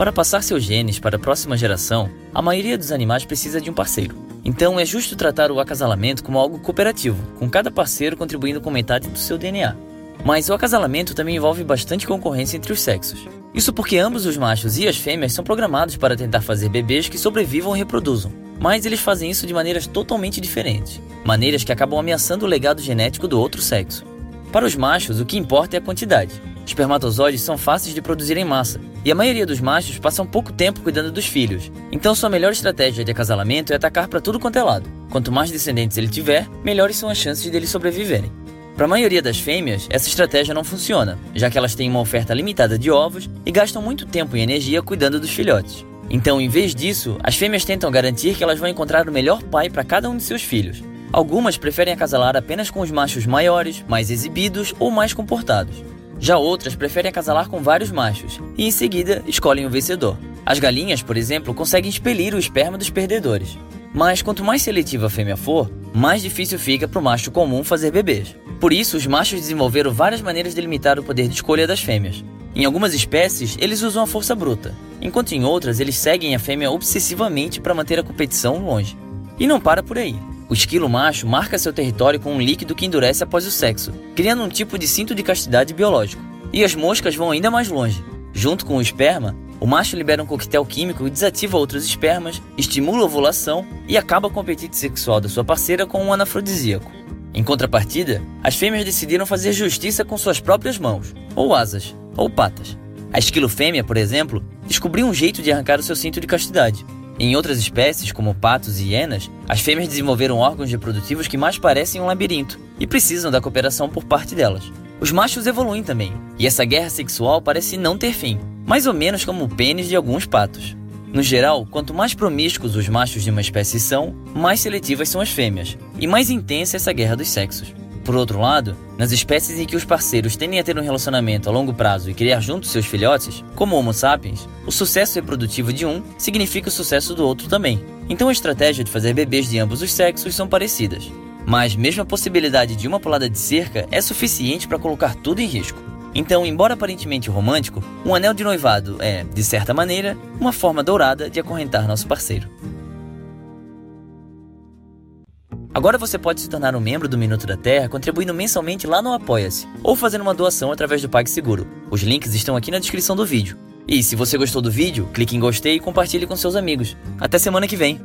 Para passar seus genes para a próxima geração, a maioria dos animais precisa de um parceiro. Então é justo tratar o acasalamento como algo cooperativo, com cada parceiro contribuindo com metade do seu DNA. Mas o acasalamento também envolve bastante concorrência entre os sexos. Isso porque ambos os machos e as fêmeas são programados para tentar fazer bebês que sobrevivam e reproduzam. Mas eles fazem isso de maneiras totalmente diferentes, maneiras que acabam ameaçando o legado genético do outro sexo. Para os machos, o que importa é a quantidade. Espermatozoides são fáceis de produzir em massa, e a maioria dos machos passam pouco tempo cuidando dos filhos. Então sua melhor estratégia de acasalamento é atacar para tudo quanto é lado. Quanto mais descendentes ele tiver, melhores são as chances deles sobreviverem. Para a maioria das fêmeas, essa estratégia não funciona, já que elas têm uma oferta limitada de ovos e gastam muito tempo e energia cuidando dos filhotes. Então, em vez disso, as fêmeas tentam garantir que elas vão encontrar o melhor pai para cada um de seus filhos. Algumas preferem acasalar apenas com os machos maiores, mais exibidos ou mais comportados. Já outras preferem acasalar com vários machos e em seguida escolhem o vencedor. As galinhas, por exemplo, conseguem expelir o esperma dos perdedores. Mas quanto mais seletiva a fêmea for, mais difícil fica para o macho comum fazer bebês. Por isso, os machos desenvolveram várias maneiras de limitar o poder de escolha das fêmeas. Em algumas espécies, eles usam a força bruta, enquanto em outras eles seguem a fêmea obsessivamente para manter a competição longe. E não para por aí. O esquilo macho marca seu território com um líquido que endurece após o sexo, criando um tipo de cinto de castidade biológico. E as moscas vão ainda mais longe. Junto com o esperma, o macho libera um coquetel químico que desativa outros espermas, estimula a ovulação e acaba com o apetite sexual da sua parceira com um anafrodisíaco. Em contrapartida, as fêmeas decidiram fazer justiça com suas próprias mãos, ou asas, ou patas. A esquilo fêmea, por exemplo, descobriu um jeito de arrancar o seu cinto de castidade. Em outras espécies, como patos e hienas, as fêmeas desenvolveram órgãos reprodutivos que mais parecem um labirinto e precisam da cooperação por parte delas. Os machos evoluem também, e essa guerra sexual parece não ter fim, mais ou menos como o pênis de alguns patos. No geral, quanto mais promíscuos os machos de uma espécie são, mais seletivas são as fêmeas, e mais intensa é essa guerra dos sexos. Por outro lado, nas espécies em que os parceiros tendem a ter um relacionamento a longo prazo e criar juntos seus filhotes, como o Homo sapiens, o sucesso reprodutivo de um significa o sucesso do outro também. Então a estratégia de fazer bebês de ambos os sexos são parecidas. Mas mesmo a possibilidade de uma pulada de cerca é suficiente para colocar tudo em risco. Então, embora aparentemente romântico, um anel de noivado é, de certa maneira, uma forma dourada de acorrentar nosso parceiro. Agora você pode se tornar um membro do Minuto da Terra contribuindo mensalmente lá no Apoia-se ou fazendo uma doação através do PagSeguro. Os links estão aqui na descrição do vídeo. E se você gostou do vídeo, clique em gostei e compartilhe com seus amigos. Até semana que vem!